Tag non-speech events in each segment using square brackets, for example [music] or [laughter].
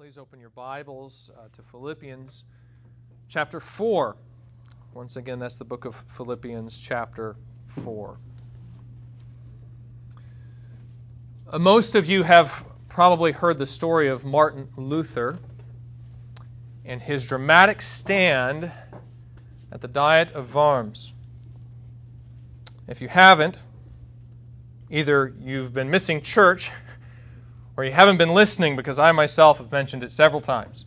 please open your Bibles uh, to Philippians chapter 4. Once again, that's the book of Philippians chapter 4. Uh, most of you have probably heard the story of Martin Luther and his dramatic stand at the Diet of Worms. If you haven't, either you've been missing church or you haven't been listening because I myself have mentioned it several times.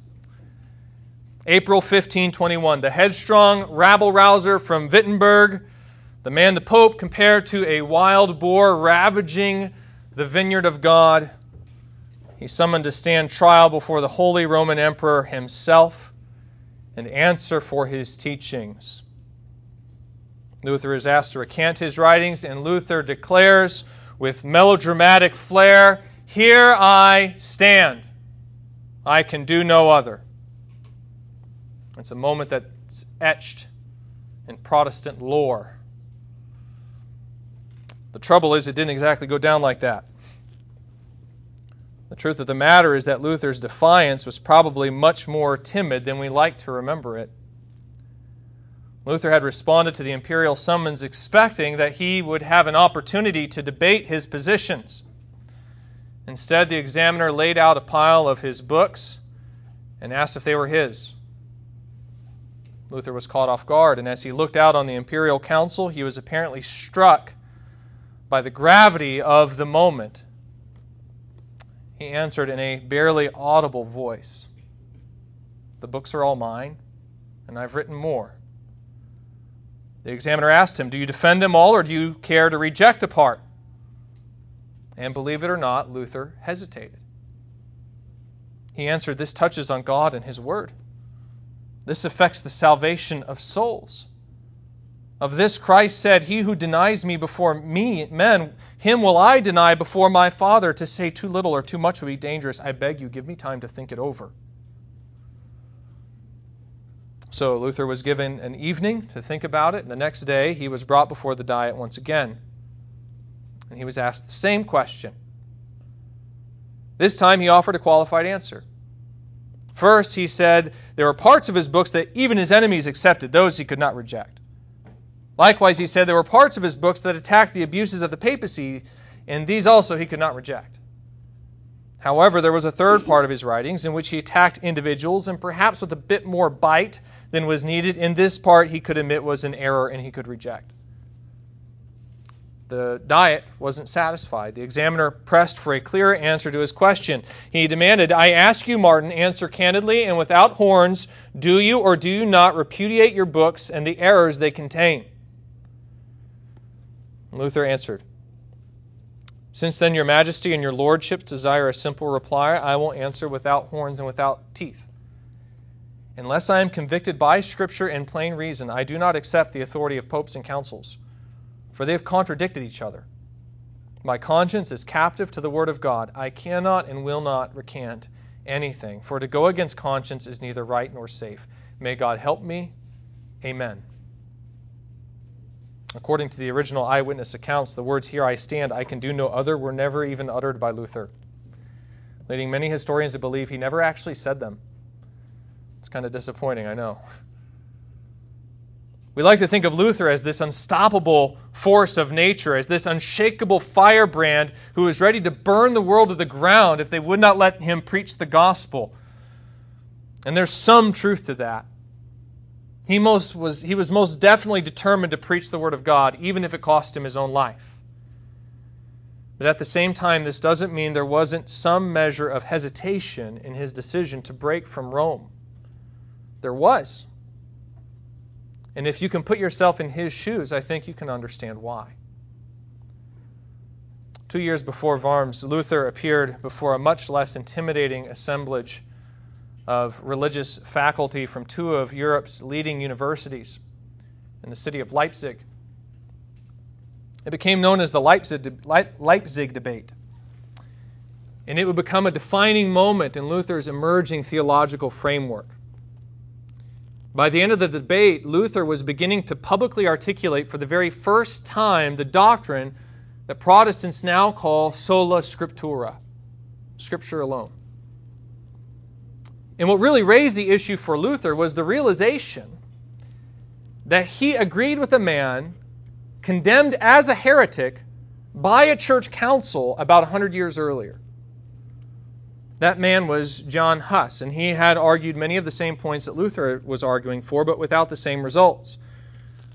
April 1521, The headstrong rabble rouser from Wittenberg, the man the Pope compared to a wild boar ravaging the vineyard of God, he summoned to stand trial before the Holy Roman Emperor himself and answer for his teachings. Luther is asked to recant his writings, and Luther declares with melodramatic flair here I stand. I can do no other. It's a moment that's etched in Protestant lore. The trouble is, it didn't exactly go down like that. The truth of the matter is that Luther's defiance was probably much more timid than we like to remember it. Luther had responded to the imperial summons expecting that he would have an opportunity to debate his positions. Instead, the examiner laid out a pile of his books and asked if they were his. Luther was caught off guard, and as he looked out on the imperial council, he was apparently struck by the gravity of the moment. He answered in a barely audible voice The books are all mine, and I've written more. The examiner asked him, Do you defend them all, or do you care to reject a part? And believe it or not, Luther hesitated. He answered, This touches on God and His Word. This affects the salvation of souls. Of this Christ said, He who denies me before me, men, him will I deny before my Father. To say too little or too much would be dangerous. I beg you, give me time to think it over. So Luther was given an evening to think about it, and the next day he was brought before the Diet once again and he was asked the same question. This time he offered a qualified answer. First, he said there were parts of his books that even his enemies accepted, those he could not reject. Likewise, he said there were parts of his books that attacked the abuses of the papacy, and these also he could not reject. However, there was a third part of his writings in which he attacked individuals, and perhaps with a bit more bite than was needed. In this part, he could admit was an error and he could reject. The Diet wasn't satisfied. The examiner pressed for a clearer answer to his question. He demanded, I ask you, Martin, answer candidly and without horns, do you or do you not repudiate your books and the errors they contain? Luther answered, Since then your majesty and your lordships desire a simple reply, I will answer without horns and without teeth. Unless I am convicted by Scripture and plain reason, I do not accept the authority of popes and councils for they have contradicted each other. My conscience is captive to the word of God. I cannot and will not recant anything, for to go against conscience is neither right nor safe. May God help me. Amen. According to the original eyewitness accounts, the words, Here I stand, I can do no other, were never even uttered by Luther, leading many historians to believe he never actually said them. It's kind of disappointing, I know. We like to think of Luther as this unstoppable force of nature, as this unshakable firebrand who is ready to burn the world to the ground if they would not let him preach the gospel. And there's some truth to that. He, most was, he was most definitely determined to preach the Word of God, even if it cost him his own life. But at the same time, this doesn't mean there wasn't some measure of hesitation in his decision to break from Rome. There was. And if you can put yourself in his shoes, I think you can understand why. Two years before Worms, Luther appeared before a much less intimidating assemblage of religious faculty from two of Europe's leading universities in the city of Leipzig. It became known as the Leipzig, Leipzig debate. And it would become a defining moment in Luther's emerging theological framework. By the end of the debate, Luther was beginning to publicly articulate for the very first time the doctrine that Protestants now call sola scriptura, Scripture alone. And what really raised the issue for Luther was the realization that he agreed with a man condemned as a heretic by a church council about 100 years earlier. That man was John Huss, and he had argued many of the same points that Luther was arguing for, but without the same results.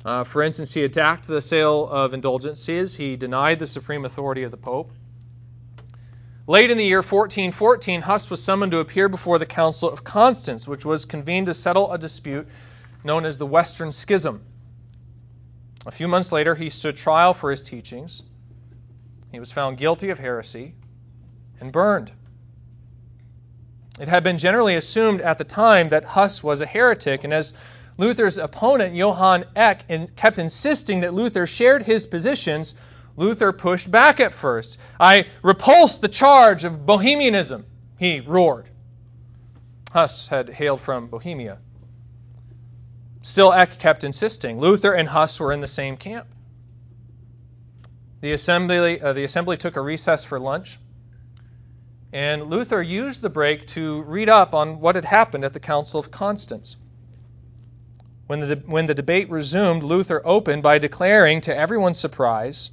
Uh, for instance, he attacked the sale of indulgences, he denied the supreme authority of the Pope. Late in the year 1414, Huss was summoned to appear before the Council of Constance, which was convened to settle a dispute known as the Western Schism. A few months later, he stood trial for his teachings. He was found guilty of heresy and burned. It had been generally assumed at the time that Huss was a heretic, and as Luther's opponent, Johann Eck, kept insisting that Luther shared his positions, Luther pushed back at first. I repulse the charge of Bohemianism, he roared. Huss had hailed from Bohemia. Still, Eck kept insisting. Luther and Huss were in the same camp. The assembly, uh, the assembly took a recess for lunch, and Luther used the break to read up on what had happened at the Council of Constance. When the, when the debate resumed, Luther opened by declaring, to everyone's surprise,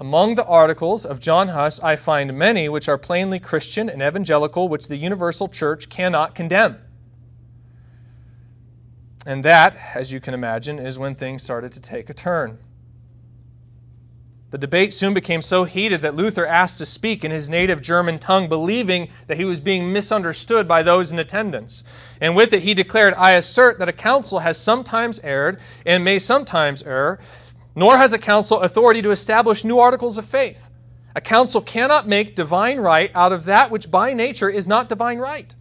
among the articles of John Huss, I find many which are plainly Christian and evangelical, which the universal church cannot condemn. And that, as you can imagine, is when things started to take a turn. The debate soon became so heated that Luther asked to speak in his native German tongue, believing that he was being misunderstood by those in attendance. And with it, he declared, I assert that a council has sometimes erred and may sometimes err, nor has a council authority to establish new articles of faith. A council cannot make divine right out of that which by nature is not divine right.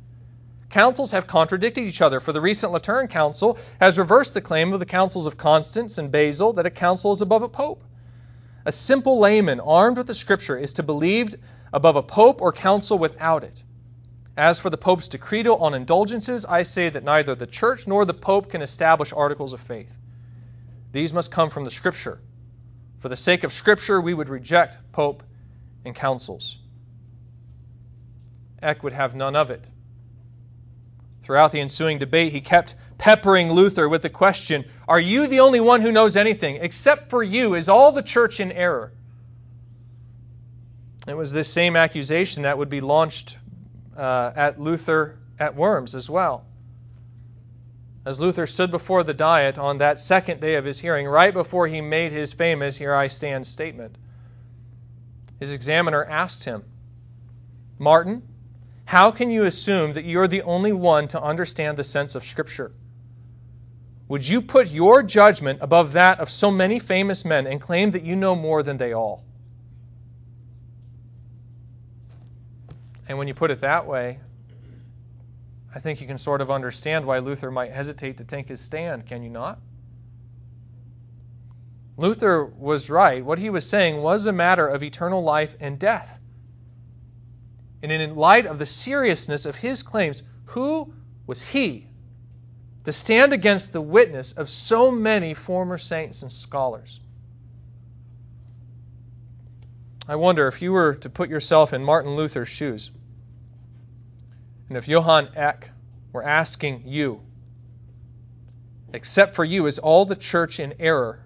Councils have contradicted each other, for the recent Lateran Council has reversed the claim of the councils of Constance and Basel that a council is above a pope. A simple layman armed with the Scripture is to believe above a pope or council without it. As for the Pope's decretal on indulgences, I say that neither the Church nor the Pope can establish articles of faith. These must come from the Scripture. For the sake of Scripture, we would reject Pope and councils. Eck would have none of it. Throughout the ensuing debate, he kept peppering Luther with the question Are you the only one who knows anything? Except for you, is all the church in error? It was this same accusation that would be launched uh, at Luther at Worms as well as Luther stood before the Diet on that second day of his hearing, right before he made his famous Here I Stand statement. His examiner asked him, Martin, how can you assume that you're the only one to understand the sense of Scripture? Would you put your judgment above that of so many famous men and claim that you know more than they all? And when you put it that way, I think you can sort of understand why Luther might hesitate to take his stand, can you not? Luther was right. What he was saying was a matter of eternal life and death. And in light of the seriousness of his claims, who was he to stand against the witness of so many former saints and scholars? I wonder if you were to put yourself in Martin Luther's shoes. And if Johann Eck were asking you, except for you, is all the church in error?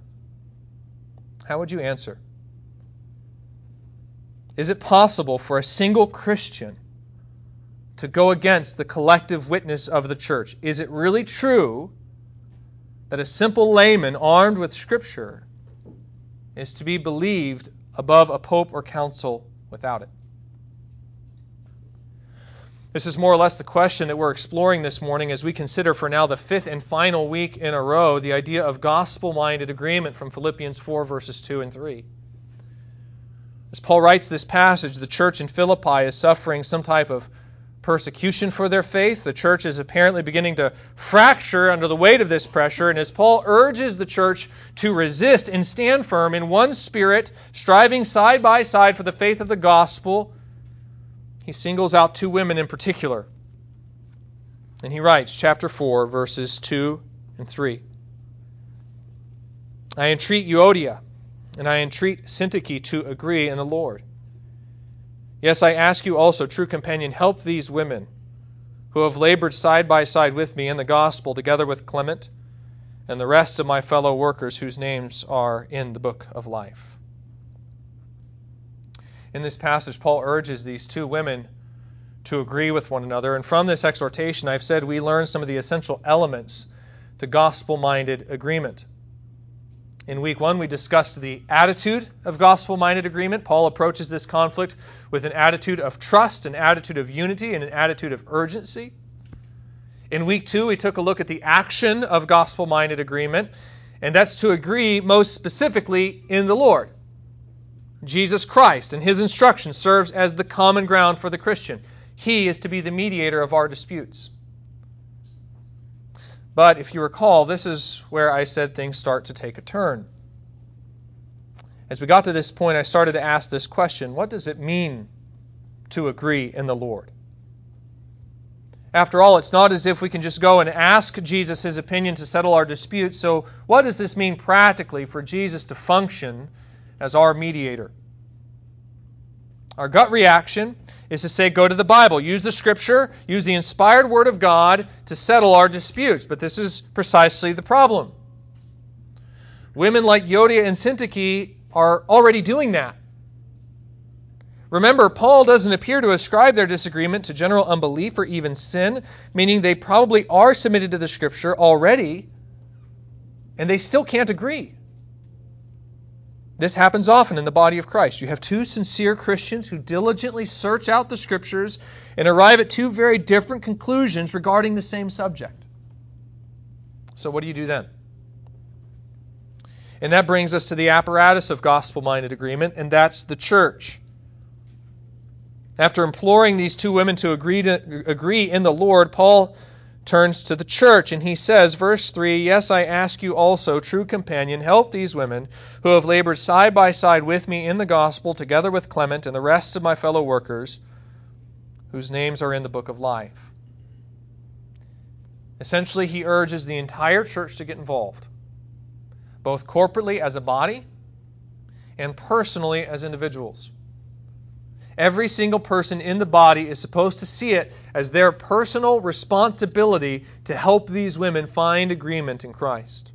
How would you answer? Is it possible for a single Christian to go against the collective witness of the church? Is it really true that a simple layman armed with Scripture is to be believed above a pope or council without it? This is more or less the question that we're exploring this morning as we consider for now the fifth and final week in a row the idea of gospel minded agreement from Philippians 4, verses 2 and 3. As Paul writes this passage, the church in Philippi is suffering some type of persecution for their faith. The church is apparently beginning to fracture under the weight of this pressure. And as Paul urges the church to resist and stand firm in one spirit, striving side by side for the faith of the gospel, he singles out two women in particular. And he writes, chapter 4, verses 2 and 3. I entreat Euodia, and I entreat Syntyche to agree in the Lord. Yes, I ask you also, true companion, help these women who have labored side by side with me in the gospel, together with Clement and the rest of my fellow workers whose names are in the book of life. In this passage, Paul urges these two women to agree with one another. And from this exhortation, I've said we learn some of the essential elements to gospel minded agreement. In week one, we discussed the attitude of gospel minded agreement. Paul approaches this conflict with an attitude of trust, an attitude of unity, and an attitude of urgency. In week two, we took a look at the action of gospel minded agreement, and that's to agree most specifically in the Lord. Jesus Christ and his instruction serves as the common ground for the Christian. He is to be the mediator of our disputes. But if you recall, this is where I said things start to take a turn. As we got to this point, I started to ask this question What does it mean to agree in the Lord? After all, it's not as if we can just go and ask Jesus his opinion to settle our disputes. So, what does this mean practically for Jesus to function as our mediator? Our gut reaction is to say, go to the Bible, use the Scripture, use the inspired Word of God to settle our disputes. But this is precisely the problem. Women like Euodia and Syntyche are already doing that. Remember, Paul doesn't appear to ascribe their disagreement to general unbelief or even sin, meaning they probably are submitted to the Scripture already, and they still can't agree. This happens often in the body of Christ. You have two sincere Christians who diligently search out the Scriptures and arrive at two very different conclusions regarding the same subject. So, what do you do then? And that brings us to the apparatus of gospel minded agreement, and that's the church. After imploring these two women to agree, to agree in the Lord, Paul turns to the church and he says, verse 3 Yes, I ask you also, true companion, help these women who have labored side by side with me in the gospel, together with Clement and the rest of my fellow workers, whose names are in the book of life. Essentially, he urges the entire church to get involved, both corporately as a body and personally as individuals. Every single person in the body is supposed to see it as their personal responsibility to help these women find agreement in Christ.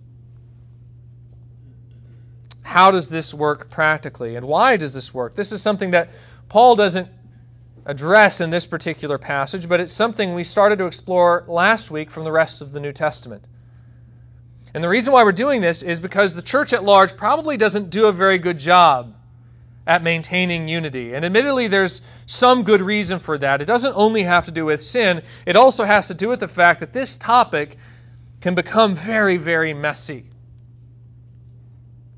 How does this work practically? And why does this work? This is something that Paul doesn't address in this particular passage, but it's something we started to explore last week from the rest of the New Testament. And the reason why we're doing this is because the church at large probably doesn't do a very good job at maintaining unity. And admittedly, there's some good reason for that. It doesn't only have to do with sin, it also has to do with the fact that this topic can become very, very messy.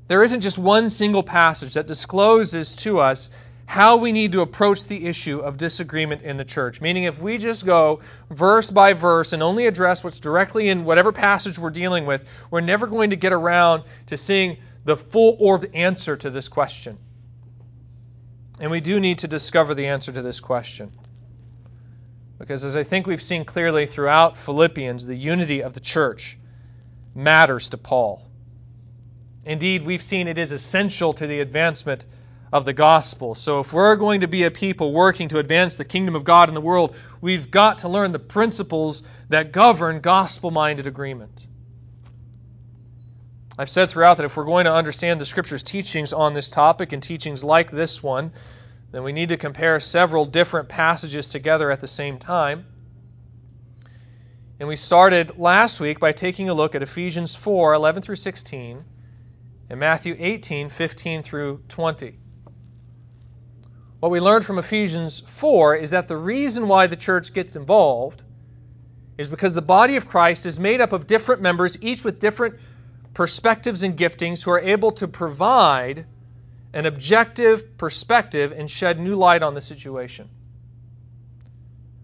There isn't just one single passage that discloses to us how we need to approach the issue of disagreement in the church. Meaning, if we just go verse by verse and only address what's directly in whatever passage we're dealing with, we're never going to get around to seeing the full orbed answer to this question. And we do need to discover the answer to this question. Because as I think we've seen clearly throughout Philippians, the unity of the church matters to Paul. Indeed, we've seen it is essential to the advancement of the gospel. So, if we're going to be a people working to advance the kingdom of God in the world, we've got to learn the principles that govern gospel minded agreement. I've said throughout that if we're going to understand the Scripture's teachings on this topic and teachings like this one, then we need to compare several different passages together at the same time. And we started last week by taking a look at Ephesians 4 11 through 16 and Matthew 18 15 through 20. What we learned from Ephesians 4 is that the reason why the church gets involved is because the body of Christ is made up of different members, each with different perspectives and giftings who are able to provide an objective perspective and shed new light on the situation.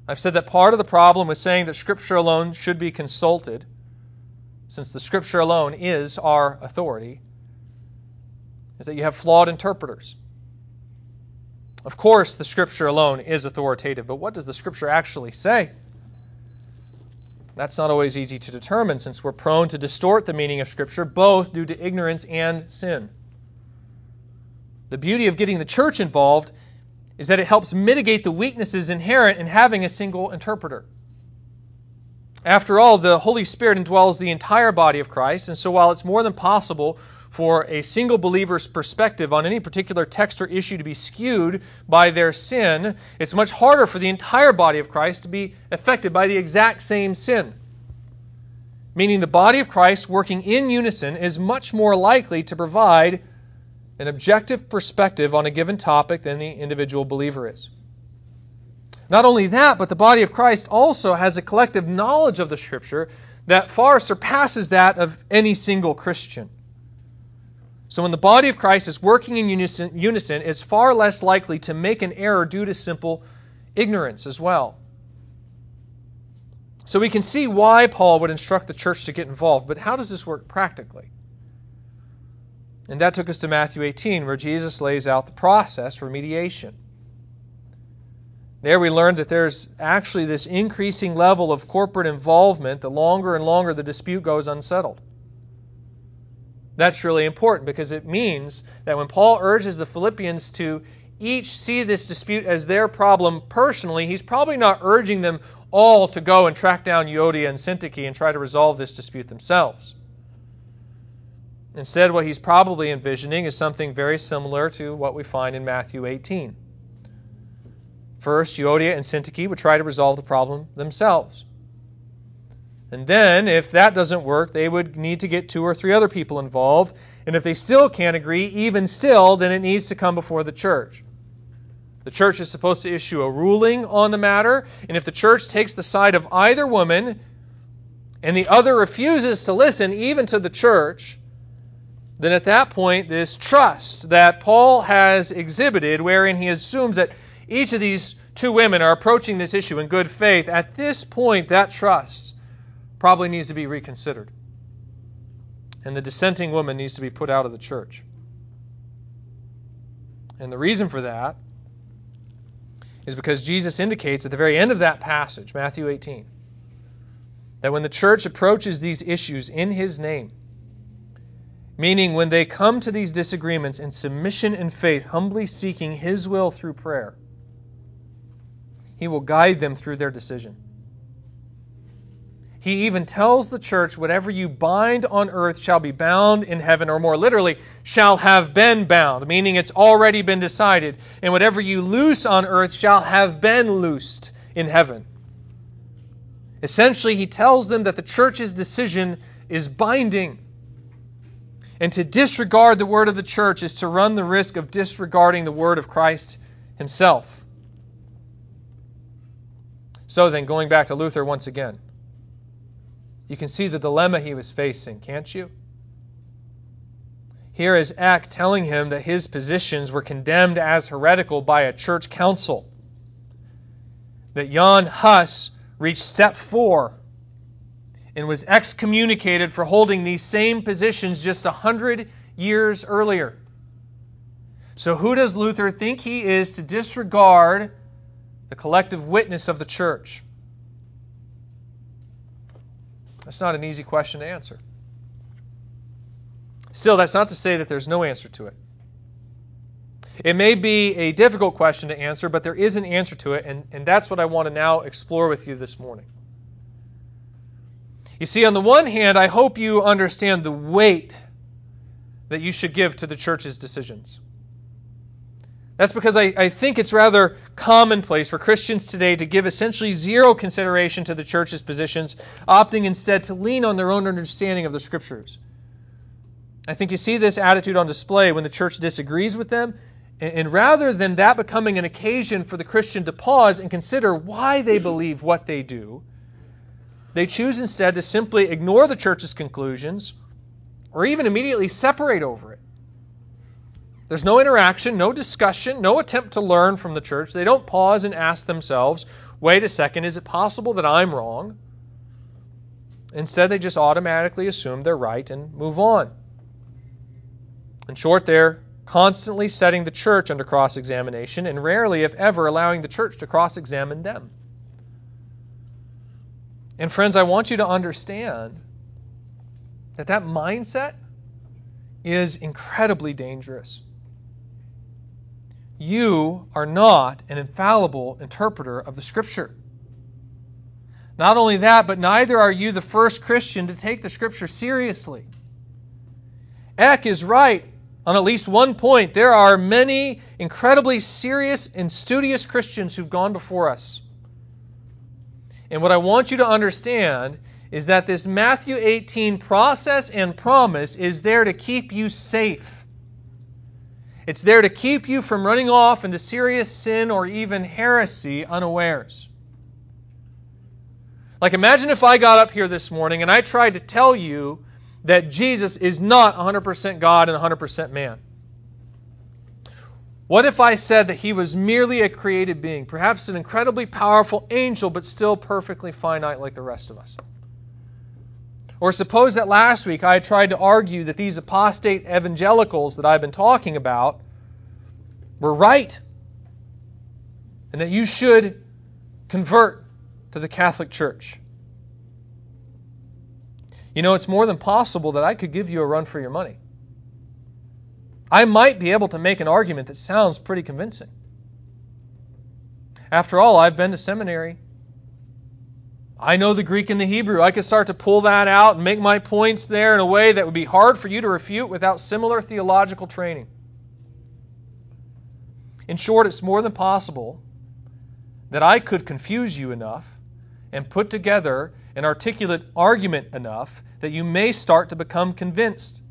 I've said that part of the problem with saying that Scripture alone should be consulted, since the Scripture alone is our authority, is that you have flawed interpreters. Of course, the Scripture alone is authoritative, but what does the Scripture actually say? That's not always easy to determine since we're prone to distort the meaning of Scripture, both due to ignorance and sin. The beauty of getting the church involved is that it helps mitigate the weaknesses inherent in having a single interpreter. After all, the Holy Spirit indwells the entire body of Christ, and so while it's more than possible for a single believer's perspective on any particular text or issue to be skewed by their sin, it's much harder for the entire body of Christ to be affected by the exact same sin. Meaning, the body of Christ working in unison is much more likely to provide an objective perspective on a given topic than the individual believer is. Not only that, but the body of Christ also has a collective knowledge of the Scripture that far surpasses that of any single Christian. So when the body of Christ is working in unison, unison, it's far less likely to make an error due to simple ignorance as well. So we can see why Paul would instruct the church to get involved, but how does this work practically? And that took us to Matthew 18, where Jesus lays out the process for mediation. There we learned that there's actually this increasing level of corporate involvement the longer and longer the dispute goes unsettled. That's really important because it means that when Paul urges the Philippians to each see this dispute as their problem personally, he's probably not urging them all to go and track down Euodia and Syntyche and try to resolve this dispute themselves. Instead, what he's probably envisioning is something very similar to what we find in Matthew 18. First, Euodia and Syntyche would try to resolve the problem themselves. And then, if that doesn't work, they would need to get two or three other people involved. And if they still can't agree, even still, then it needs to come before the church. The church is supposed to issue a ruling on the matter. And if the church takes the side of either woman and the other refuses to listen, even to the church, then at that point, this trust that Paul has exhibited, wherein he assumes that each of these two women are approaching this issue in good faith. At this point, that trust probably needs to be reconsidered. And the dissenting woman needs to be put out of the church. And the reason for that is because Jesus indicates at the very end of that passage, Matthew 18, that when the church approaches these issues in his name, meaning when they come to these disagreements in submission and faith, humbly seeking his will through prayer, he will guide them through their decision. He even tells the church, whatever you bind on earth shall be bound in heaven, or more literally, shall have been bound, meaning it's already been decided. And whatever you loose on earth shall have been loosed in heaven. Essentially, he tells them that the church's decision is binding. And to disregard the word of the church is to run the risk of disregarding the word of Christ himself. So then, going back to Luther once again, you can see the dilemma he was facing, can't you? Here is Eck telling him that his positions were condemned as heretical by a church council. That Jan Hus reached step four and was excommunicated for holding these same positions just a hundred years earlier. So, who does Luther think he is to disregard the collective witness of the church? That's not an easy question to answer. Still, that's not to say that there's no answer to it. It may be a difficult question to answer, but there is an answer to it, and, and that's what I want to now explore with you this morning. You see, on the one hand, I hope you understand the weight that you should give to the church's decisions. That's because I, I think it's rather commonplace for Christians today to give essentially zero consideration to the church's positions, opting instead to lean on their own understanding of the Scriptures. I think you see this attitude on display when the church disagrees with them, and, rather than that becoming an occasion for the Christian to pause and consider why they believe what they do, they choose instead to simply ignore the church's conclusions or even immediately separate over it. There's no interaction, no discussion, no attempt to learn from the church. They don't pause and ask themselves, wait a second, is it possible that I'm wrong? Instead, they just automatically assume they're right and move on. In short, they're constantly setting the church under cross examination and rarely, if ever, allowing the church to cross examine them. And, friends, I want you to understand that that mindset is incredibly dangerous. You are not an infallible interpreter of the Scripture. Not only that, but neither are you the first Christian to take the Scripture seriously. Eck is right on at least one point. There are many incredibly serious and studious Christians who've gone before us. And what I want you to understand is that this Matthew 18 process and promise is there to keep you safe. It's there to keep you from running off into serious sin or even heresy unawares. Like, imagine if I got up here this morning and I tried to tell you that Jesus is not 100% God and 100% man. What if I said that he was merely a created being, perhaps an incredibly powerful angel, but still perfectly finite like the rest of us? Or suppose that last week I tried to argue that these apostate evangelicals that I've been talking about were right and that you should convert to the Catholic Church. You know, it's more than possible that I could give you a run for your money. I might be able to make an argument that sounds pretty convincing. After all, I've been to seminary. I know the Greek and the Hebrew. I could start to pull that out and make my points there in a way that would be hard for you to refute without similar theological training. In short, it's more than possible that I could confuse you enough and put together an articulate argument enough that you may start to become convinced.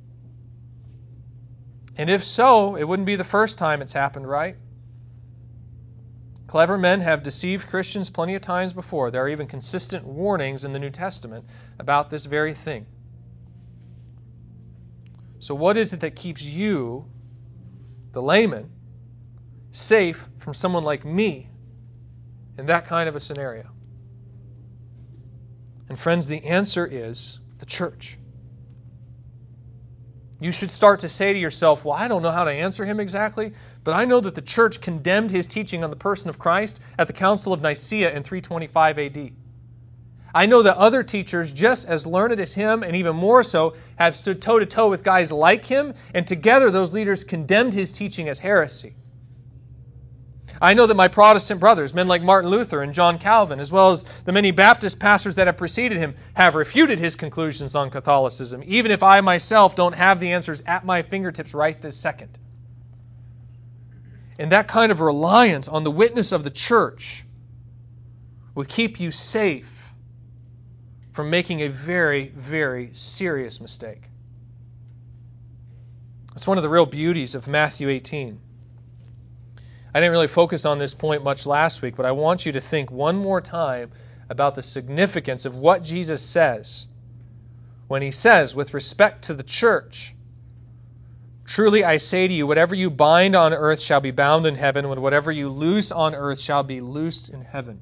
And if so, it wouldn't be the first time it's happened, right? Clever men have deceived Christians plenty of times before. There are even consistent warnings in the New Testament about this very thing. So, what is it that keeps you, the layman, safe from someone like me in that kind of a scenario? And, friends, the answer is the church. You should start to say to yourself, Well, I don't know how to answer him exactly, but I know that the church condemned his teaching on the person of Christ at the Council of Nicaea in 325 AD. I know that other teachers, just as learned as him, and even more so, have stood toe to toe with guys like him, and together those leaders condemned his teaching as heresy. I know that my Protestant brothers, men like Martin Luther and John Calvin, as well as the many Baptist pastors that have preceded him, have refuted his conclusions on Catholicism, even if I myself don't have the answers at my fingertips right this second. And that kind of reliance on the witness of the church will keep you safe from making a very, very serious mistake. That's one of the real beauties of Matthew 18. I didn't really focus on this point much last week, but I want you to think one more time about the significance of what Jesus says when he says, with respect to the church, Truly I say to you, whatever you bind on earth shall be bound in heaven, and whatever you loose on earth shall be loosed in heaven.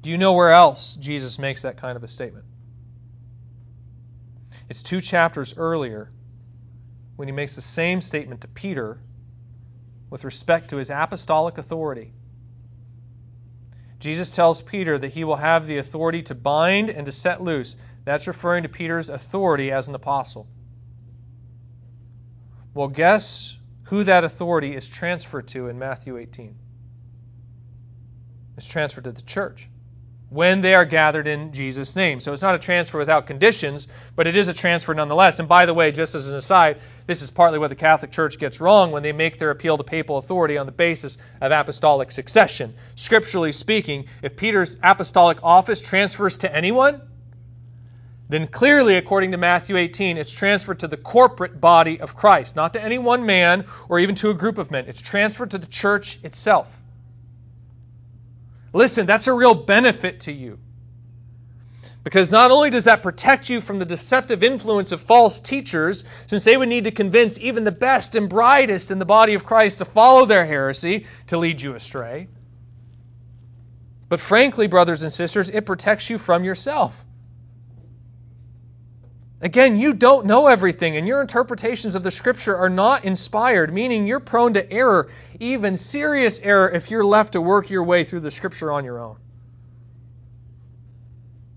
Do you know where else Jesus makes that kind of a statement? It's two chapters earlier when he makes the same statement to Peter with respect to his apostolic authority. Jesus tells Peter that he will have the authority to bind and to set loose. That's referring to Peter's authority as an apostle. Well, guess who that authority is transferred to in Matthew 18? It's transferred to the church when they are gathered in Jesus' name. So it's not a transfer without conditions, but it is a transfer nonetheless. And by the way, just as an aside, this is partly what the Catholic Church gets wrong when they make their appeal to papal authority on the basis of apostolic succession. Scripturally speaking, if Peter's apostolic office transfers to anyone, then clearly, according to Matthew 18, it's transferred to the corporate body of Christ, not to any one man or even to a group of men. It's transferred to the church itself. Listen, that's a real benefit to you. Because not only does that protect you from the deceptive influence of false teachers, since they would need to convince even the best and brightest in the body of Christ to follow their heresy to lead you astray, but frankly, brothers and sisters, it protects you from yourself. Again, you don't know everything, and your interpretations of the Scripture are not inspired, meaning you're prone to error, even serious error, if you're left to work your way through the Scripture on your own.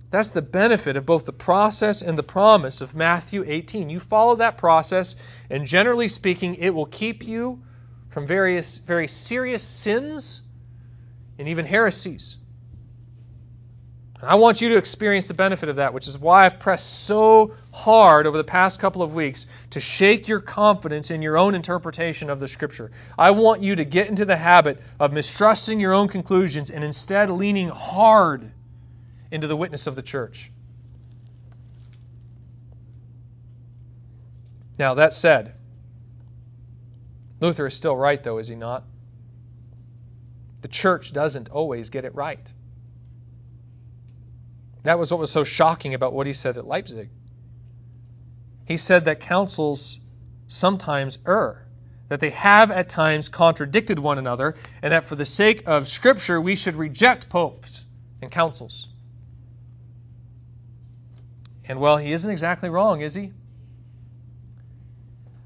That's the benefit of both the process and the promise of Matthew 18. You follow that process, and generally speaking, it will keep you from various very serious sins and even heresies. I want you to experience the benefit of that, which is why I've pressed so hard over the past couple of weeks to shake your confidence in your own interpretation of the Scripture. I want you to get into the habit of mistrusting your own conclusions and instead leaning hard into the witness of the church. Now, that said, Luther is still right, though, is he not? The church doesn't always get it right. That was what was so shocking about what he said at Leipzig. He said that councils sometimes err, that they have at times contradicted one another, and that for the sake of Scripture we should reject popes and councils. And well, he isn't exactly wrong, is he?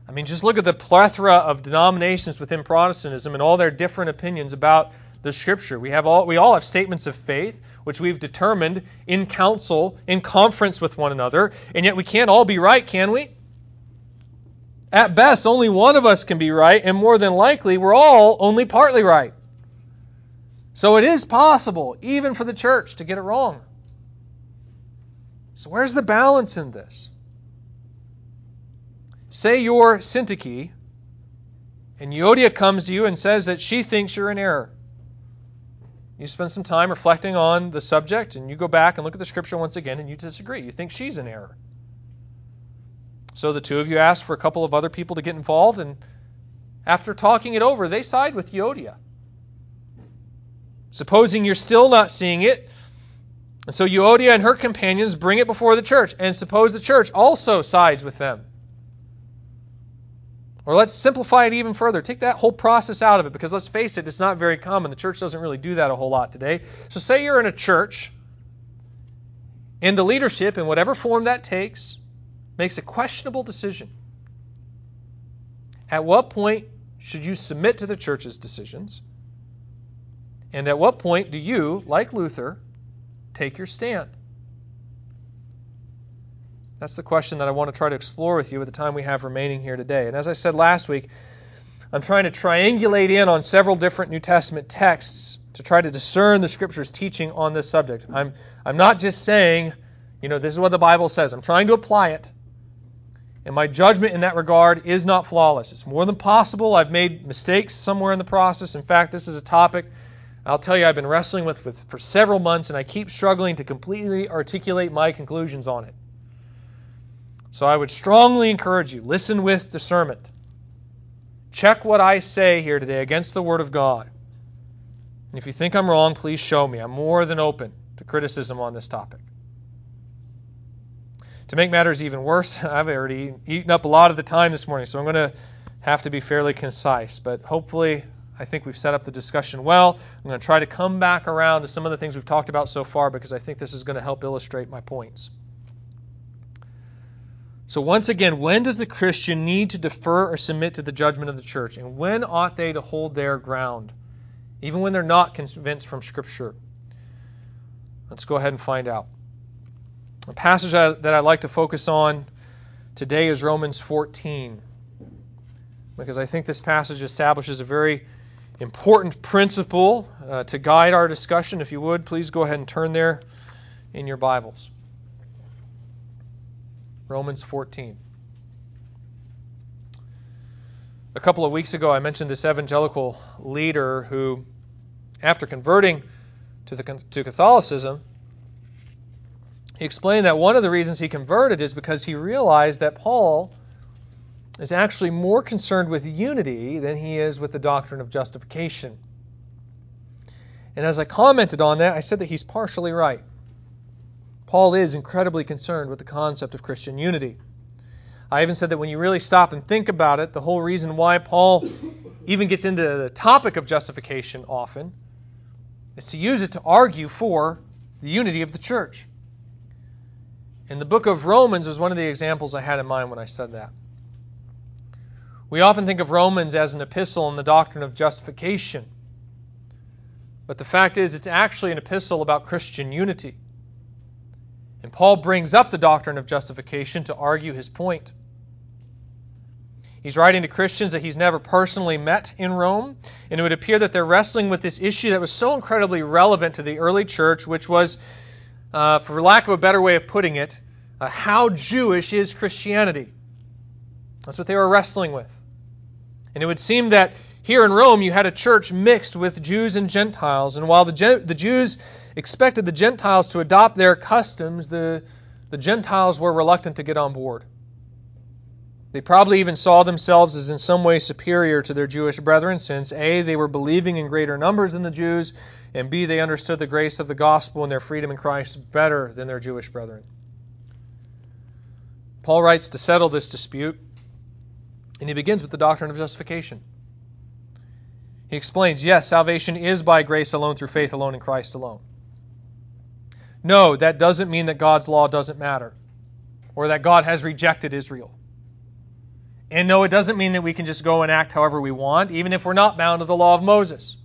I mean, just look at the plethora of denominations within Protestantism and all their different opinions about the Scripture. We have all we all have statements of faith, which we've determined in council, in conference with one another, and yet we can't all be right, can we? At best, only one of us can be right, and more than likely, we're all only partly right. So it is possible, even for the church, to get it wrong. So, where's the balance in this? Say you're Syntyche, and Euodia comes to you and says that she thinks you're in error. You spend some time reflecting on the subject, and you go back and look at the scripture once again, and you disagree. You think she's in error. So the two of you ask for a couple of other people to get involved, and after talking it over, they side with Euodia. Supposing you're still not seeing it, and so Euodia and her companions bring it before the church, and suppose the church also sides with them. Or let's simplify it even further. Take that whole process out of it, because let's face it, it's not very common. The church doesn't really do that a whole lot today. So, say you're in a church, and the leadership, in whatever form that takes, makes a questionable decision. At what point should you submit to the church's decisions? And at what point do you, like Luther, take your stand? That's the question that I want to try to explore with you with the time we have remaining here today. And as I said last week, I'm trying to triangulate in on several different New Testament texts to try to discern the Scripture's teaching on this subject. I'm, I'm not just saying, you know, this is what the Bible says. I'm trying to apply it. And my judgment in that regard is not flawless. It's more than possible. I've made mistakes somewhere in the process. In fact, this is a topic I'll tell you, I've been wrestling with, with for several months, and I keep struggling to completely articulate my conclusions on it. So I would strongly encourage you listen with discernment. Check what I say here today against the Word of God. And if you think I'm wrong, please show me. I'm more than open to criticism on this topic. To make matters even worse, [laughs] I've already eaten up a lot of the time this morning, so I'm going to have to be fairly concise. But hopefully, I think we've set up the discussion well. I'm going to try to come back around to some of the things we've talked about so far because I think this is going to help illustrate my points. So, once again, when does the Christian need to defer or submit to the judgment of the church? And when ought they to hold their ground, even when they're not convinced from Scripture? Let's go ahead and find out. A passage that I'd like to focus on today is Romans 14, because I think this passage establishes a very important principle uh, to guide our discussion. If you would, please go ahead and turn there in your Bibles. Romans 14. A couple of weeks ago, I mentioned this evangelical leader who, after converting to, the, to Catholicism, he explained that one of the reasons he converted is because he realized that Paul is actually more concerned with unity than he is with the doctrine of justification. And as I commented on that, I said that he's partially right. Paul is incredibly concerned with the concept of Christian unity. I even said that when you really stop and think about it, the whole reason why Paul even gets into the topic of justification often is to use it to argue for the unity of the church. And the book of Romans was one of the examples I had in mind when I said that. We often think of Romans as an epistle on the doctrine of justification. But the fact is, it's actually an epistle about Christian unity. And Paul brings up the doctrine of justification to argue his point. He's writing to Christians that he's never personally met in Rome, and it would appear that they're wrestling with this issue that was so incredibly relevant to the early church, which was uh, for lack of a better way of putting it, uh, how Jewish is Christianity? That's what they were wrestling with. And it would seem that here in Rome you had a church mixed with Jews and Gentiles, and while the, the Jews expected the Gentiles to adopt their customs, the, the Gentiles were reluctant to get on board. They probably even saw themselves as in some way superior to their Jewish brethren, since A, they were believing in greater numbers than the Jews, and B, they understood the grace of the gospel and their freedom in Christ better than their Jewish brethren. Paul writes to settle this dispute, and he begins with the doctrine of justification. He explains yes, salvation is by grace alone, through faith alone, in Christ alone. No, that doesn't mean that God's law doesn't matter or that God has rejected Israel. And no, it doesn't mean that we can just go and act however we want, even if we're not bound to the law of Moses.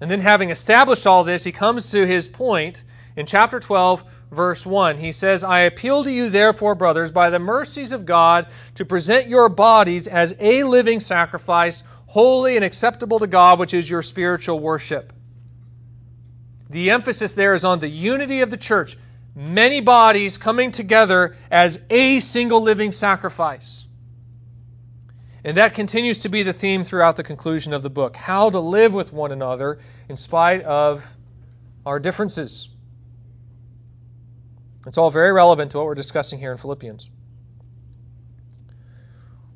And then, having established all this, he comes to his point in chapter 12, verse 1. He says, I appeal to you, therefore, brothers, by the mercies of God, to present your bodies as a living sacrifice, holy and acceptable to God, which is your spiritual worship. The emphasis there is on the unity of the church, many bodies coming together as a single living sacrifice. And that continues to be the theme throughout the conclusion of the book how to live with one another in spite of our differences. It's all very relevant to what we're discussing here in Philippians.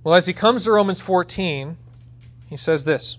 Well, as he comes to Romans 14, he says this.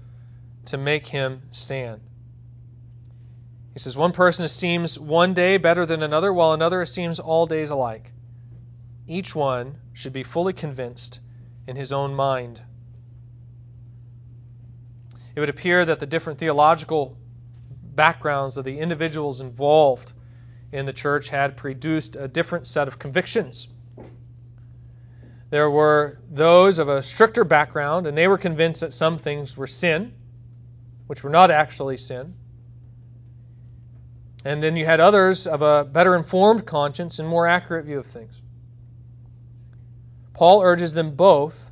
to make him stand. He says, One person esteems one day better than another, while another esteems all days alike. Each one should be fully convinced in his own mind. It would appear that the different theological backgrounds of the individuals involved in the church had produced a different set of convictions. There were those of a stricter background, and they were convinced that some things were sin which were not actually sin. And then you had others of a better informed conscience and more accurate view of things. Paul urges them both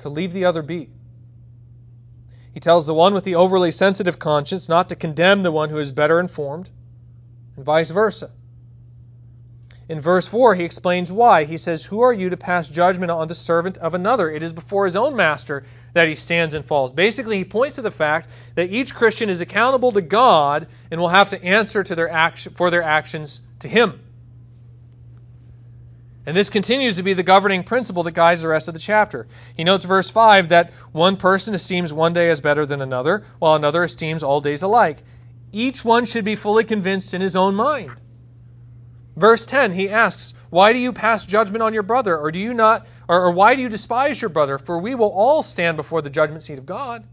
to leave the other be. He tells the one with the overly sensitive conscience not to condemn the one who is better informed, and vice versa. In verse 4, he explains why. He says, Who are you to pass judgment on the servant of another? It is before his own master that he stands and falls. Basically, he points to the fact that each Christian is accountable to God and will have to answer to their action, for their actions to him. And this continues to be the governing principle that guides the rest of the chapter. He notes verse 5 that one person esteems one day as better than another, while another esteems all days alike. Each one should be fully convinced in his own mind. Verse 10, he asks, Why do you pass judgment on your brother? Or do you not, or, or why do you despise your brother? For we will all stand before the judgment seat of God.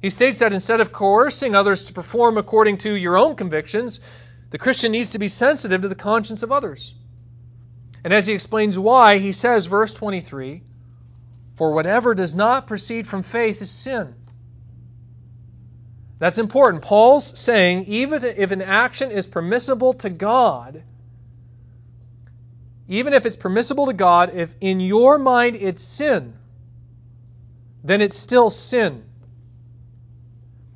He states that instead of coercing others to perform according to your own convictions, the Christian needs to be sensitive to the conscience of others. And as he explains why, he says, verse 23, For whatever does not proceed from faith is sin. That's important. Paul's saying even if an action is permissible to God, even if it's permissible to God, if in your mind it's sin, then it's still sin.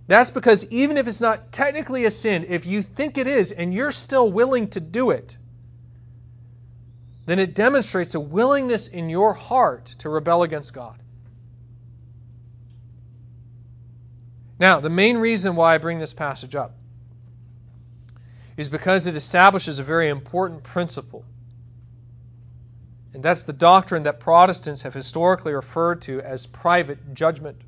That's because even if it's not technically a sin, if you think it is and you're still willing to do it, then it demonstrates a willingness in your heart to rebel against God. Now, the main reason why I bring this passage up is because it establishes a very important principle. And that's the doctrine that Protestants have historically referred to as private judgment.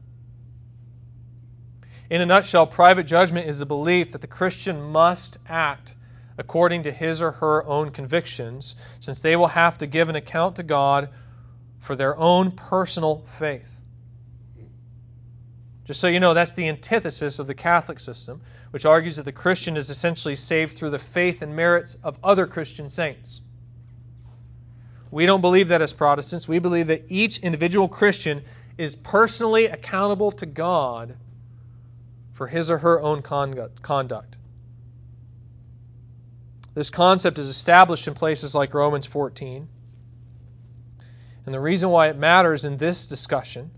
In a nutshell, private judgment is the belief that the Christian must act according to his or her own convictions, since they will have to give an account to God for their own personal faith. Just so you know, that's the antithesis of the Catholic system, which argues that the Christian is essentially saved through the faith and merits of other Christian saints. We don't believe that as Protestants. We believe that each individual Christian is personally accountable to God for his or her own conduct. This concept is established in places like Romans 14. And the reason why it matters in this discussion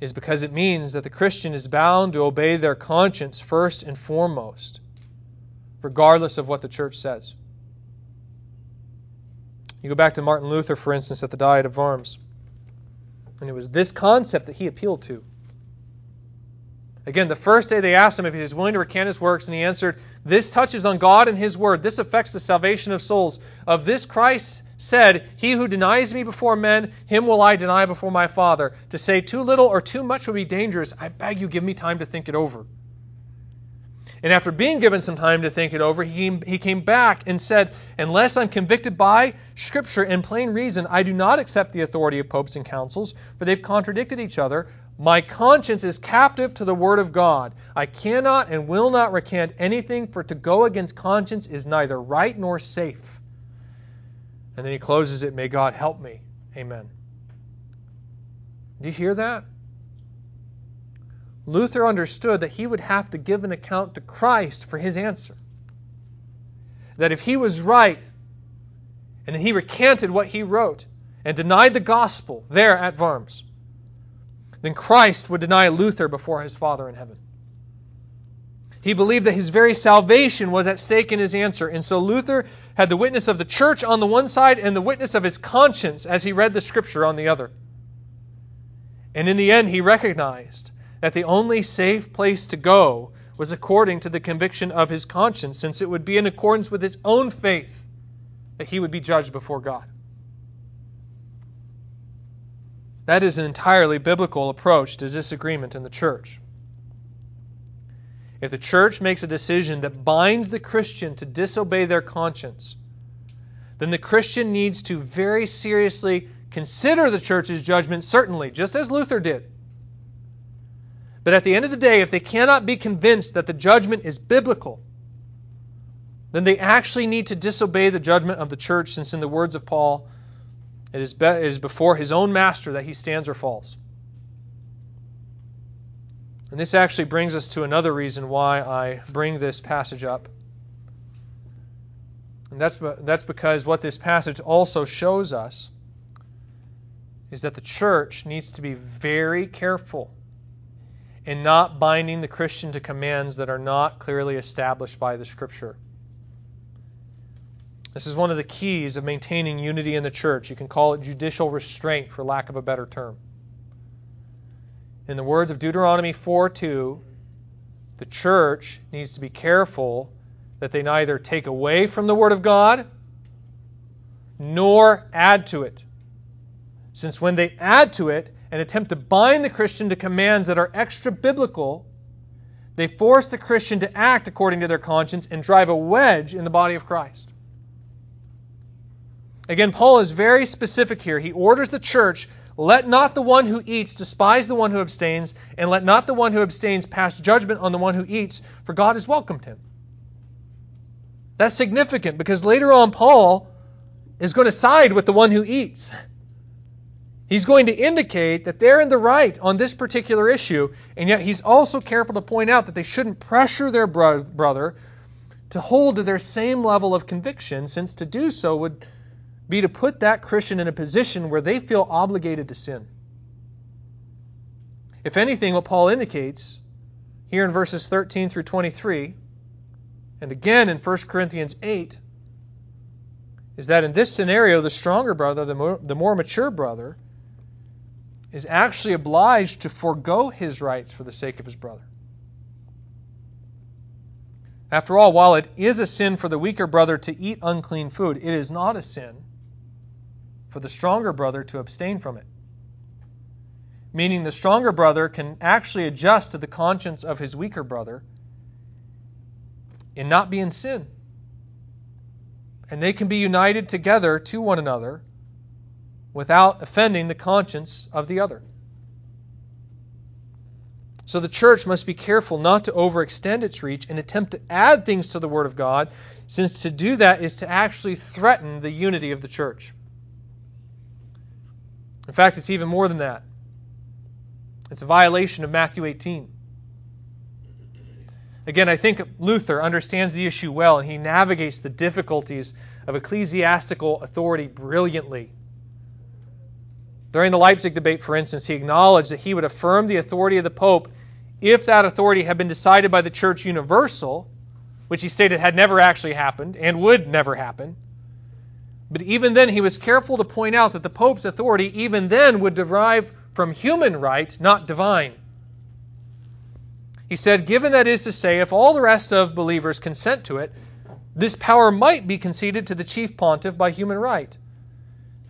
is because it means that the Christian is bound to obey their conscience first and foremost, regardless of what the church says. You go back to Martin Luther, for instance, at the Diet of Worms, and it was this concept that he appealed to. Again, the first day they asked him if he was willing to recant his works, and he answered, This touches on God and His Word. This affects the salvation of souls. Of this Christ said, He who denies me before men, him will I deny before my Father. To say too little or too much would be dangerous. I beg you, give me time to think it over. And after being given some time to think it over, he, he came back and said, Unless I'm convicted by Scripture and plain reason, I do not accept the authority of popes and councils, for they've contradicted each other. My conscience is captive to the Word of God. I cannot and will not recant anything, for to go against conscience is neither right nor safe. And then he closes it, May God help me. Amen. Do you hear that? Luther understood that he would have to give an account to Christ for his answer. That if he was right, and he recanted what he wrote, and denied the gospel there at Worms, then Christ would deny Luther before his Father in heaven. He believed that his very salvation was at stake in his answer. And so Luther had the witness of the church on the one side and the witness of his conscience as he read the scripture on the other. And in the end, he recognized that the only safe place to go was according to the conviction of his conscience, since it would be in accordance with his own faith that he would be judged before God. That is an entirely biblical approach to disagreement in the church. If the church makes a decision that binds the Christian to disobey their conscience, then the Christian needs to very seriously consider the church's judgment, certainly, just as Luther did. But at the end of the day, if they cannot be convinced that the judgment is biblical, then they actually need to disobey the judgment of the church, since, in the words of Paul, it is, be- it is before his own master that he stands or falls. And this actually brings us to another reason why I bring this passage up. And that's, that's because what this passage also shows us is that the church needs to be very careful in not binding the Christian to commands that are not clearly established by the Scripture. This is one of the keys of maintaining unity in the church. You can call it judicial restraint, for lack of a better term. In the words of Deuteronomy 4 2, the church needs to be careful that they neither take away from the Word of God nor add to it. Since when they add to it and attempt to bind the Christian to commands that are extra biblical, they force the Christian to act according to their conscience and drive a wedge in the body of Christ. Again, Paul is very specific here. He orders the church let not the one who eats despise the one who abstains, and let not the one who abstains pass judgment on the one who eats, for God has welcomed him. That's significant because later on, Paul is going to side with the one who eats. He's going to indicate that they're in the right on this particular issue, and yet he's also careful to point out that they shouldn't pressure their brother to hold to their same level of conviction, since to do so would be to put that Christian in a position where they feel obligated to sin. If anything, what Paul indicates here in verses 13 through 23, and again in 1 Corinthians 8, is that in this scenario, the stronger brother, the more, the more mature brother, is actually obliged to forego his rights for the sake of his brother. After all, while it is a sin for the weaker brother to eat unclean food, it is not a sin for the stronger brother to abstain from it. Meaning the stronger brother can actually adjust to the conscience of his weaker brother and not be in sin. And they can be united together to one another without offending the conscience of the other. So the church must be careful not to overextend its reach and attempt to add things to the Word of God, since to do that is to actually threaten the unity of the church. In fact, it's even more than that. It's a violation of Matthew 18. Again, I think Luther understands the issue well and he navigates the difficulties of ecclesiastical authority brilliantly. During the Leipzig debate, for instance, he acknowledged that he would affirm the authority of the Pope if that authority had been decided by the Church Universal, which he stated had never actually happened and would never happen. But even then, he was careful to point out that the Pope's authority, even then, would derive from human right, not divine. He said, given that is to say, if all the rest of believers consent to it, this power might be conceded to the chief pontiff by human right.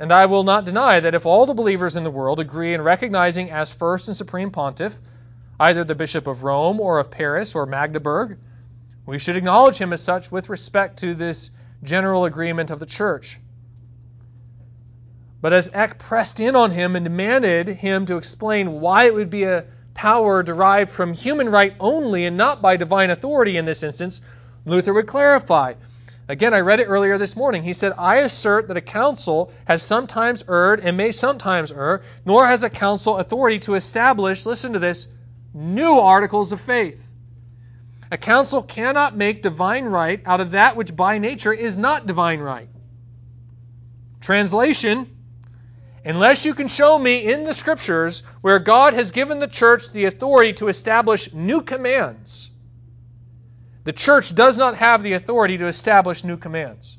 And I will not deny that if all the believers in the world agree in recognizing as first and supreme pontiff either the Bishop of Rome or of Paris or Magdeburg, we should acknowledge him as such with respect to this general agreement of the Church. But as Eck pressed in on him and demanded him to explain why it would be a power derived from human right only and not by divine authority in this instance, Luther would clarify. Again, I read it earlier this morning. He said, I assert that a council has sometimes erred and may sometimes err, nor has a council authority to establish, listen to this, new articles of faith. A council cannot make divine right out of that which by nature is not divine right. Translation Unless you can show me in the scriptures where God has given the church the authority to establish new commands, the church does not have the authority to establish new commands.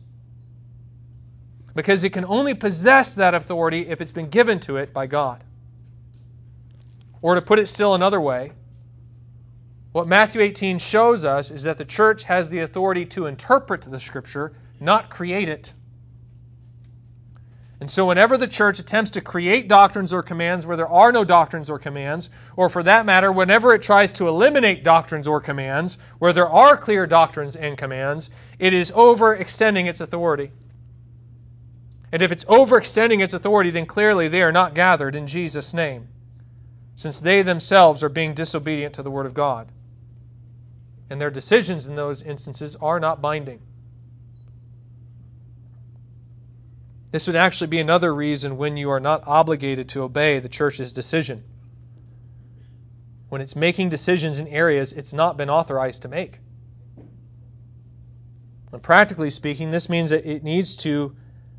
Because it can only possess that authority if it's been given to it by God. Or to put it still another way, what Matthew 18 shows us is that the church has the authority to interpret the Scripture, not create it. And so, whenever the church attempts to create doctrines or commands where there are no doctrines or commands, or for that matter, whenever it tries to eliminate doctrines or commands where there are clear doctrines and commands, it is overextending its authority. And if it's overextending its authority, then clearly they are not gathered in Jesus' name since they themselves are being disobedient to the Word of God. And their decisions in those instances are not binding. This would actually be another reason when you are not obligated to obey the church's decision. When it's making decisions in areas it's not been authorized to make. And practically speaking, this means that it needs to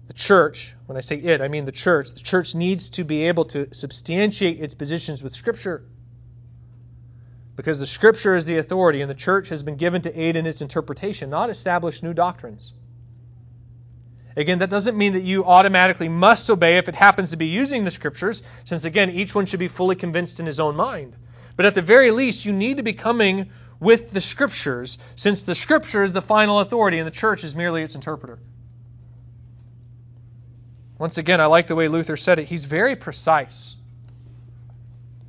the church, when I say it, I mean the church, the church needs to be able to substantiate its positions with Scripture. Because the Scripture is the authority, and the church has been given to aid in its interpretation, not establish new doctrines. Again, that doesn't mean that you automatically must obey if it happens to be using the Scriptures, since again, each one should be fully convinced in his own mind. But at the very least, you need to be coming with the Scriptures, since the Scripture is the final authority and the church is merely its interpreter. Once again, I like the way Luther said it. He's very precise.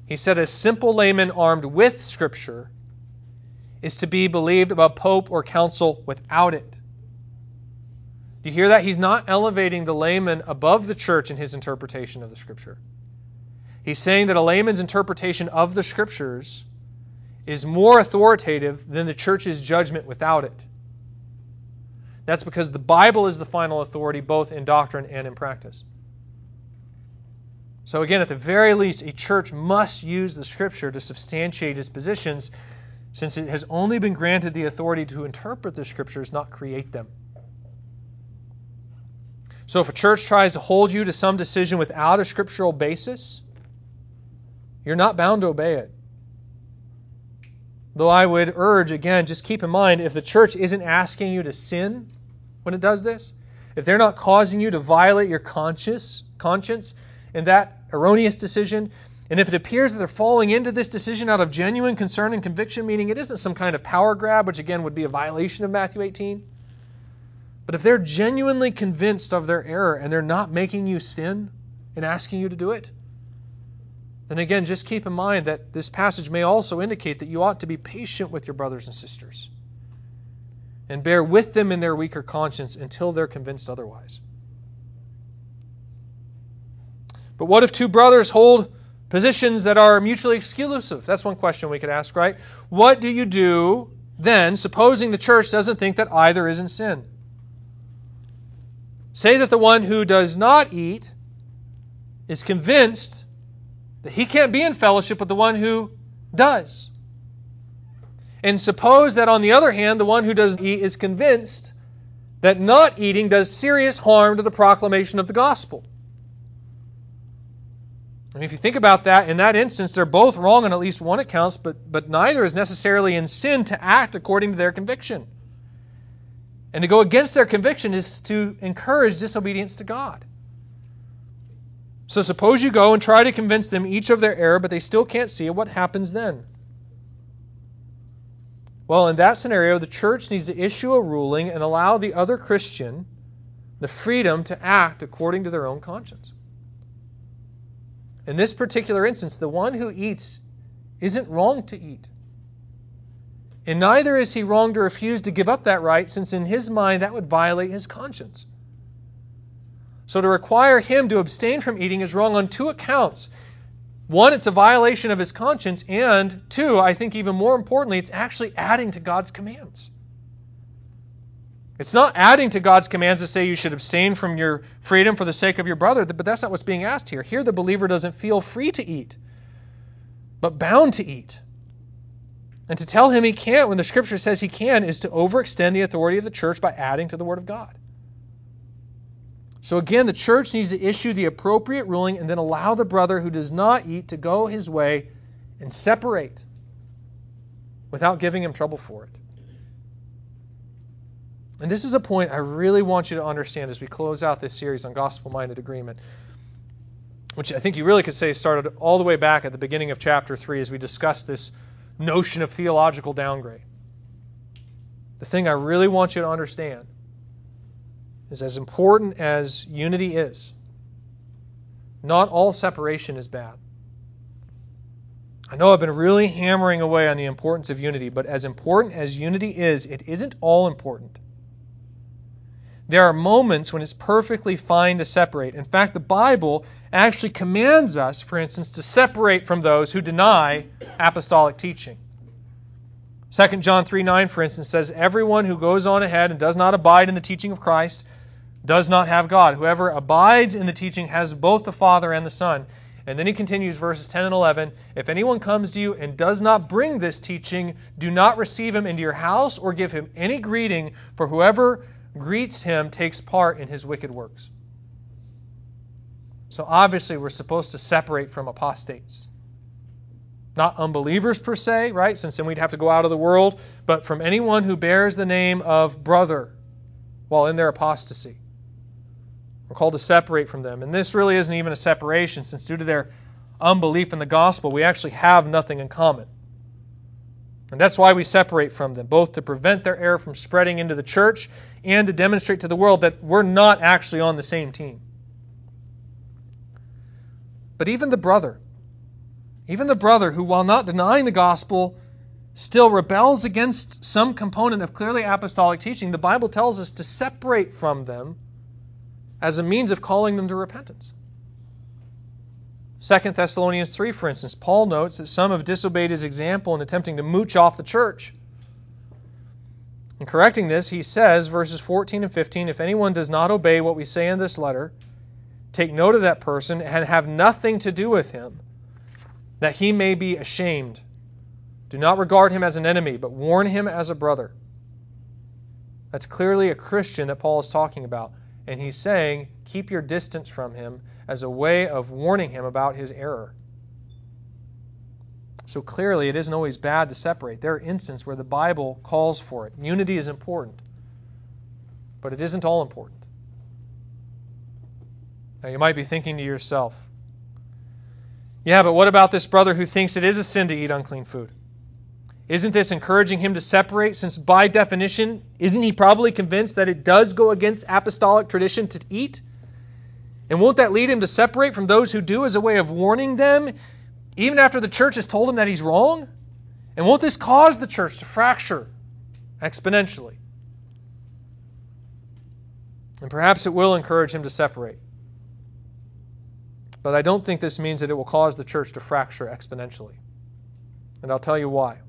He said, a simple layman armed with Scripture is to be believed above pope or council without it. Do you hear that? He's not elevating the layman above the church in his interpretation of the Scripture. He's saying that a layman's interpretation of the Scriptures is more authoritative than the church's judgment without it. That's because the Bible is the final authority both in doctrine and in practice. So, again, at the very least, a church must use the Scripture to substantiate its positions, since it has only been granted the authority to interpret the Scriptures, not create them. So, if a church tries to hold you to some decision without a scriptural basis, you're not bound to obey it. Though I would urge, again, just keep in mind if the church isn't asking you to sin when it does this, if they're not causing you to violate your conscience, conscience in that erroneous decision, and if it appears that they're falling into this decision out of genuine concern and conviction, meaning it isn't some kind of power grab, which again would be a violation of Matthew 18, but if they're genuinely convinced of their error and they're not making you sin and asking you to do it, then again, just keep in mind that this passage may also indicate that you ought to be patient with your brothers and sisters and bear with them in their weaker conscience until they're convinced otherwise. But what if two brothers hold Positions that are mutually exclusive. That's one question we could ask, right? What do you do then, supposing the church doesn't think that either is in sin? Say that the one who does not eat is convinced that he can't be in fellowship with the one who does. And suppose that, on the other hand, the one who does eat is convinced that not eating does serious harm to the proclamation of the gospel. And if you think about that, in that instance, they're both wrong on at least one account, but, but neither is necessarily in sin to act according to their conviction. And to go against their conviction is to encourage disobedience to God. So suppose you go and try to convince them each of their error, but they still can't see it. What happens then? Well, in that scenario, the church needs to issue a ruling and allow the other Christian the freedom to act according to their own conscience. In this particular instance, the one who eats isn't wrong to eat. And neither is he wrong to refuse to give up that right, since in his mind that would violate his conscience. So to require him to abstain from eating is wrong on two accounts. One, it's a violation of his conscience, and two, I think even more importantly, it's actually adding to God's commands. It's not adding to God's commands to say you should abstain from your freedom for the sake of your brother, but that's not what's being asked here. Here, the believer doesn't feel free to eat, but bound to eat. And to tell him he can't when the scripture says he can is to overextend the authority of the church by adding to the word of God. So again, the church needs to issue the appropriate ruling and then allow the brother who does not eat to go his way and separate without giving him trouble for it. And this is a point I really want you to understand as we close out this series on gospel minded agreement, which I think you really could say started all the way back at the beginning of chapter 3 as we discussed this notion of theological downgrade. The thing I really want you to understand is as important as unity is, not all separation is bad. I know I've been really hammering away on the importance of unity, but as important as unity is, it isn't all important. There are moments when it's perfectly fine to separate. In fact, the Bible actually commands us, for instance, to separate from those who deny apostolic teaching. 2 John 3 9, for instance, says, Everyone who goes on ahead and does not abide in the teaching of Christ does not have God. Whoever abides in the teaching has both the Father and the Son. And then he continues, verses 10 and 11 If anyone comes to you and does not bring this teaching, do not receive him into your house or give him any greeting, for whoever greets him takes part in his wicked works. So obviously, we're supposed to separate from apostates. Not unbelievers per se, right? Since then we'd have to go out of the world, but from anyone who bears the name of brother while in their apostasy. We're called to separate from them. And this really isn't even a separation, since due to their unbelief in the gospel, we actually have nothing in common. And that's why we separate from them, both to prevent their error from spreading into the church and to demonstrate to the world that we're not actually on the same team. But even the brother, even the brother who, while not denying the gospel, still rebels against some component of clearly apostolic teaching, the Bible tells us to separate from them as a means of calling them to repentance. 2 Thessalonians 3, for instance, Paul notes that some have disobeyed his example in attempting to mooch off the church. In correcting this, he says, verses 14 and 15, If anyone does not obey what we say in this letter, take note of that person and have nothing to do with him, that he may be ashamed. Do not regard him as an enemy, but warn him as a brother. That's clearly a Christian that Paul is talking about. And he's saying, keep your distance from him as a way of warning him about his error. So clearly, it isn't always bad to separate. There are instances where the Bible calls for it. Unity is important, but it isn't all important. Now, you might be thinking to yourself, yeah, but what about this brother who thinks it is a sin to eat unclean food? Isn't this encouraging him to separate, since by definition, isn't he probably convinced that it does go against apostolic tradition to eat? And won't that lead him to separate from those who do as a way of warning them, even after the church has told him that he's wrong? And won't this cause the church to fracture exponentially? And perhaps it will encourage him to separate. But I don't think this means that it will cause the church to fracture exponentially. And I'll tell you why.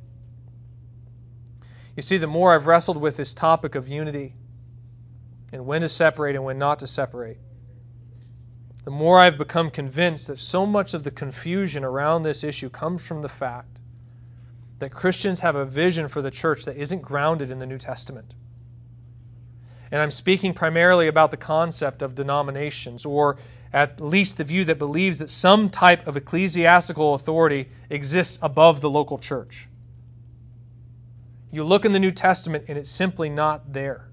You see, the more I've wrestled with this topic of unity and when to separate and when not to separate, the more I've become convinced that so much of the confusion around this issue comes from the fact that Christians have a vision for the church that isn't grounded in the New Testament. And I'm speaking primarily about the concept of denominations, or at least the view that believes that some type of ecclesiastical authority exists above the local church. You look in the New Testament and it's simply not there.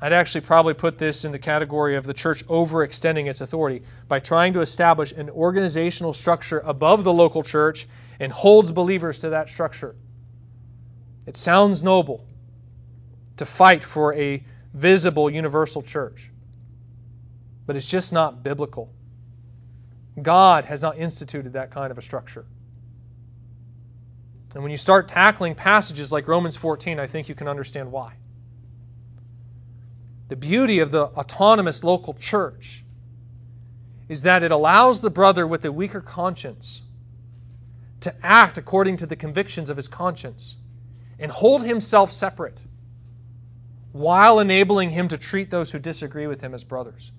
I'd actually probably put this in the category of the church overextending its authority by trying to establish an organizational structure above the local church and holds believers to that structure. It sounds noble to fight for a visible universal church, but it's just not biblical. God has not instituted that kind of a structure. And when you start tackling passages like Romans 14, I think you can understand why. The beauty of the autonomous local church is that it allows the brother with a weaker conscience to act according to the convictions of his conscience and hold himself separate while enabling him to treat those who disagree with him as brothers.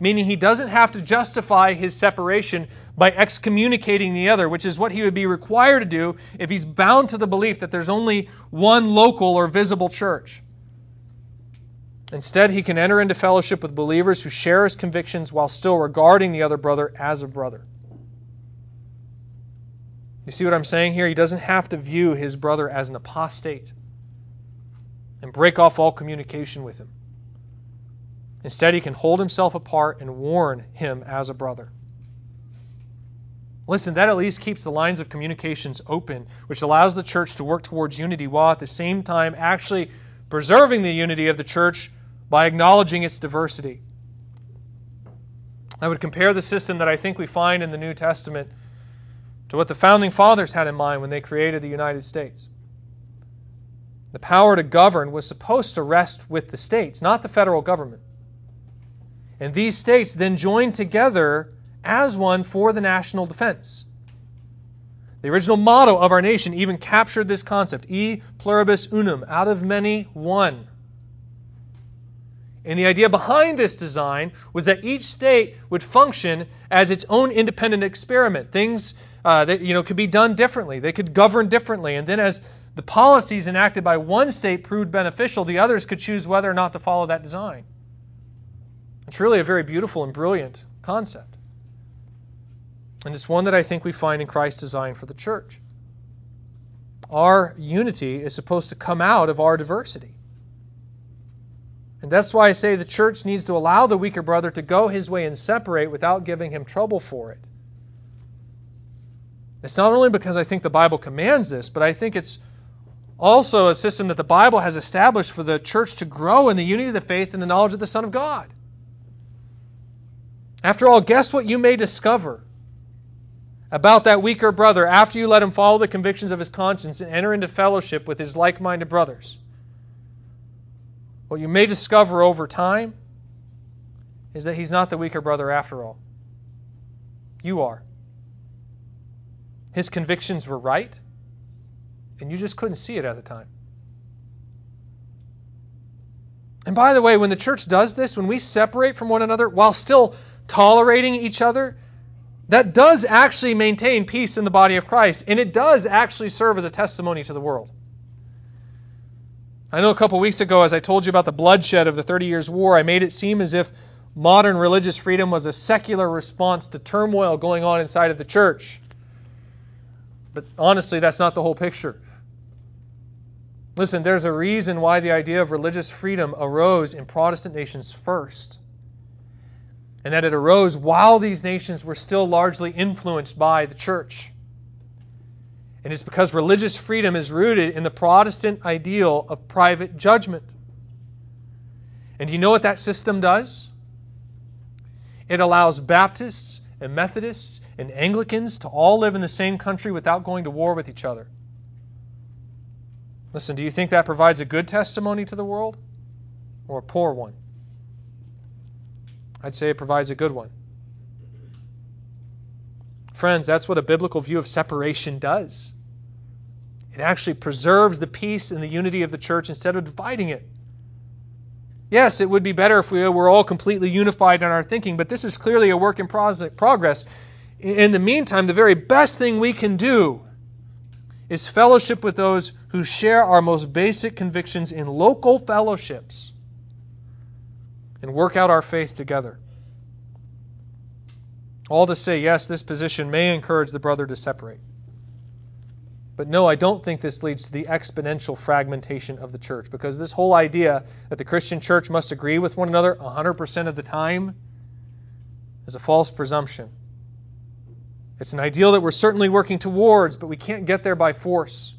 Meaning he doesn't have to justify his separation by excommunicating the other, which is what he would be required to do if he's bound to the belief that there's only one local or visible church. Instead, he can enter into fellowship with believers who share his convictions while still regarding the other brother as a brother. You see what I'm saying here? He doesn't have to view his brother as an apostate and break off all communication with him. Instead, he can hold himself apart and warn him as a brother. Listen, that at least keeps the lines of communications open, which allows the church to work towards unity while at the same time actually preserving the unity of the church by acknowledging its diversity. I would compare the system that I think we find in the New Testament to what the founding fathers had in mind when they created the United States. The power to govern was supposed to rest with the states, not the federal government. And these states then joined together as one for the national defense. The original motto of our nation even captured this concept e pluribus unum, out of many, one. And the idea behind this design was that each state would function as its own independent experiment. Things uh, that you know could be done differently. They could govern differently, and then as the policies enacted by one state proved beneficial, the others could choose whether or not to follow that design. It's really a very beautiful and brilliant concept. And it's one that I think we find in Christ's design for the church. Our unity is supposed to come out of our diversity. And that's why I say the church needs to allow the weaker brother to go his way and separate without giving him trouble for it. It's not only because I think the Bible commands this, but I think it's also a system that the Bible has established for the church to grow in the unity of the faith and the knowledge of the Son of God. After all, guess what you may discover about that weaker brother after you let him follow the convictions of his conscience and enter into fellowship with his like minded brothers? What you may discover over time is that he's not the weaker brother after all. You are. His convictions were right, and you just couldn't see it at the time. And by the way, when the church does this, when we separate from one another while still tolerating each other, that does actually maintain peace in the body of Christ, and it does actually serve as a testimony to the world. I know a couple weeks ago, as I told you about the bloodshed of the Thirty Years' War, I made it seem as if modern religious freedom was a secular response to turmoil going on inside of the church. But honestly, that's not the whole picture. Listen, there's a reason why the idea of religious freedom arose in Protestant nations first. And that it arose while these nations were still largely influenced by the church. And it's because religious freedom is rooted in the Protestant ideal of private judgment. And do you know what that system does? It allows Baptists and Methodists and Anglicans to all live in the same country without going to war with each other. Listen, do you think that provides a good testimony to the world or a poor one? I'd say it provides a good one. Friends, that's what a biblical view of separation does. It actually preserves the peace and the unity of the church instead of dividing it. Yes, it would be better if we were all completely unified in our thinking, but this is clearly a work in progress. In the meantime, the very best thing we can do is fellowship with those who share our most basic convictions in local fellowships and work out our faith together. All to say, yes, this position may encourage the brother to separate. But no, I don't think this leads to the exponential fragmentation of the church because this whole idea that the Christian church must agree with one another 100% of the time is a false presumption. It's an ideal that we're certainly working towards, but we can't get there by force.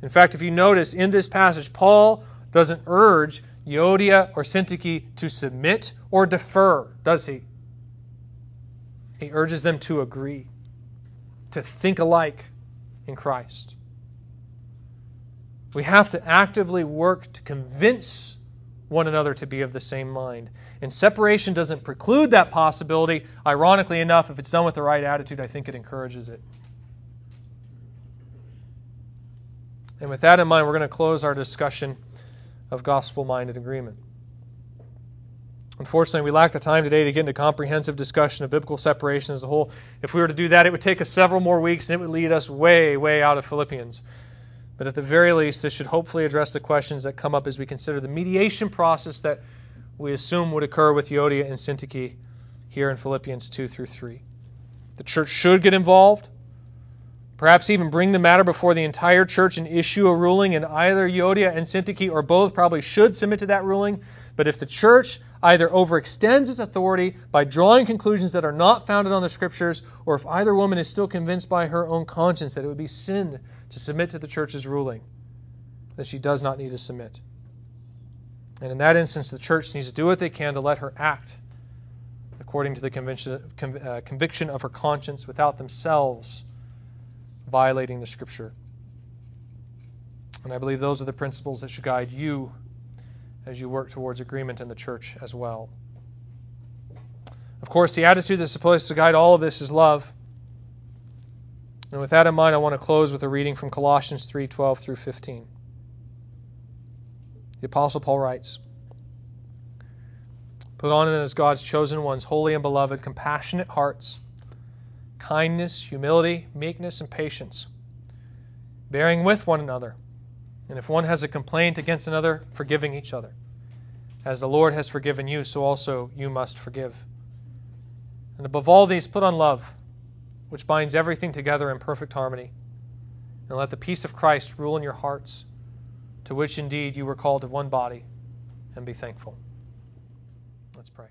In fact, if you notice in this passage, Paul doesn't urge Euodia or Syntyche to submit or defer, does he? He urges them to agree, to think alike in Christ. We have to actively work to convince one another to be of the same mind. And separation doesn't preclude that possibility. Ironically enough, if it's done with the right attitude, I think it encourages it. And with that in mind, we're going to close our discussion of gospel minded agreement. Unfortunately, we lack the time today to get into comprehensive discussion of biblical separation as a whole. If we were to do that, it would take us several more weeks and it would lead us way, way out of Philippians. But at the very least, this should hopefully address the questions that come up as we consider the mediation process that we assume would occur with Euodia and Syntyche here in Philippians 2 through 3. The church should get involved, perhaps even bring the matter before the entire church and issue a ruling, and either Euodia and Syntyche or both probably should submit to that ruling. But if the church either overextends its authority by drawing conclusions that are not founded on the Scriptures, or if either woman is still convinced by her own conscience that it would be sin to submit to the church's ruling, then she does not need to submit. And in that instance, the church needs to do what they can to let her act according to the conviction, uh, conviction of her conscience without themselves violating the Scripture. And I believe those are the principles that should guide you as you work towards agreement in the church as well. Of course, the attitude that's supposed to guide all of this is love. And with that in mind, I want to close with a reading from Colossians 3:12 through 15. The Apostle Paul writes Put on then as God's chosen ones, holy and beloved, compassionate hearts, kindness, humility, meekness, and patience, bearing with one another and if one has a complaint against another, forgiving each other. As the Lord has forgiven you, so also you must forgive. And above all these, put on love, which binds everything together in perfect harmony. And let the peace of Christ rule in your hearts, to which indeed you were called to one body, and be thankful. Let's pray.